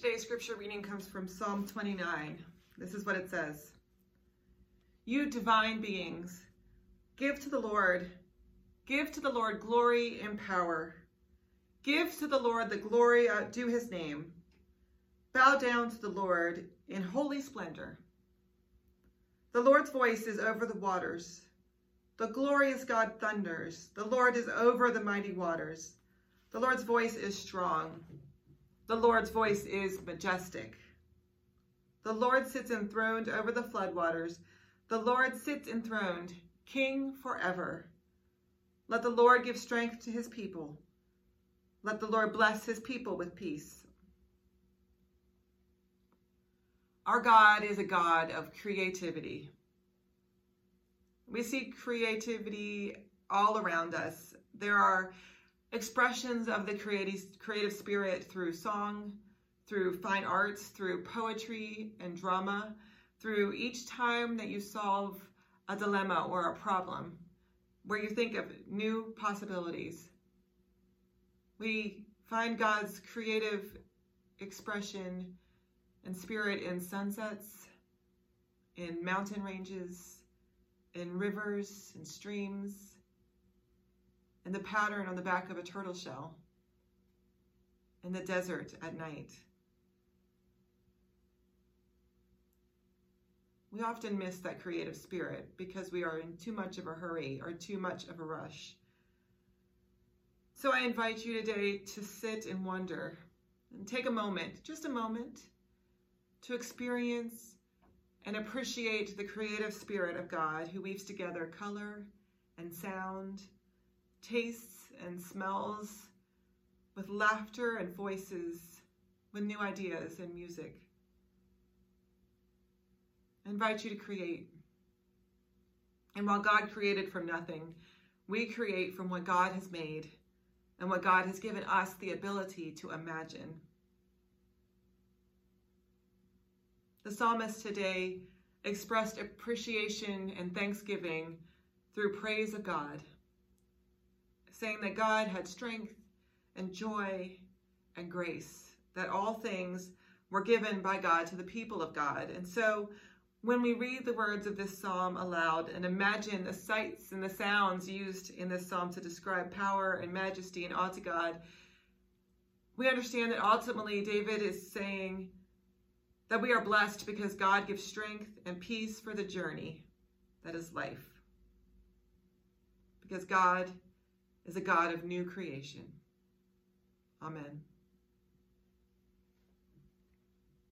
Today's scripture reading comes from Psalm 29. This is what it says You divine beings, give to the Lord, give to the Lord glory and power. Give to the Lord the glory uh, due his name. Bow down to the Lord in holy splendor. The Lord's voice is over the waters. The glorious God thunders. The Lord is over the mighty waters. The Lord's voice is strong. The Lord's voice is majestic. The Lord sits enthroned over the floodwaters. The Lord sits enthroned, king forever. Let the Lord give strength to his people. Let the Lord bless his people with peace. Our God is a God of creativity. We see creativity all around us. There are expressions of the creative, creative spirit through song, through fine arts, through poetry and drama, through each time that you solve a dilemma or a problem, where you think of new possibilities. We find God's creative expression and spirit in sunsets, in mountain ranges, in rivers and streams, and the pattern on the back of a turtle shell in the desert at night. We often miss that creative spirit because we are in too much of a hurry or too much of a rush. So I invite you today to sit and wonder and take a moment, just a moment, to experience and appreciate the creative spirit of God who weaves together color and sound tastes and smells, with laughter and voices, with new ideas and music. I invite you to create. And while God created from nothing, we create from what God has made and what God has given us the ability to imagine. The psalmist today expressed appreciation and thanksgiving through praise of God saying that God had strength and joy and grace, that all things were given by God to the people of God. And so when we read the words of this psalm aloud and imagine the sights and the sounds used in this psalm to describe power and majesty and awe to God, we understand that ultimately David is saying that we are blessed because God gives strength and peace for the journey that is life. Because God is a God of new creation. Amen.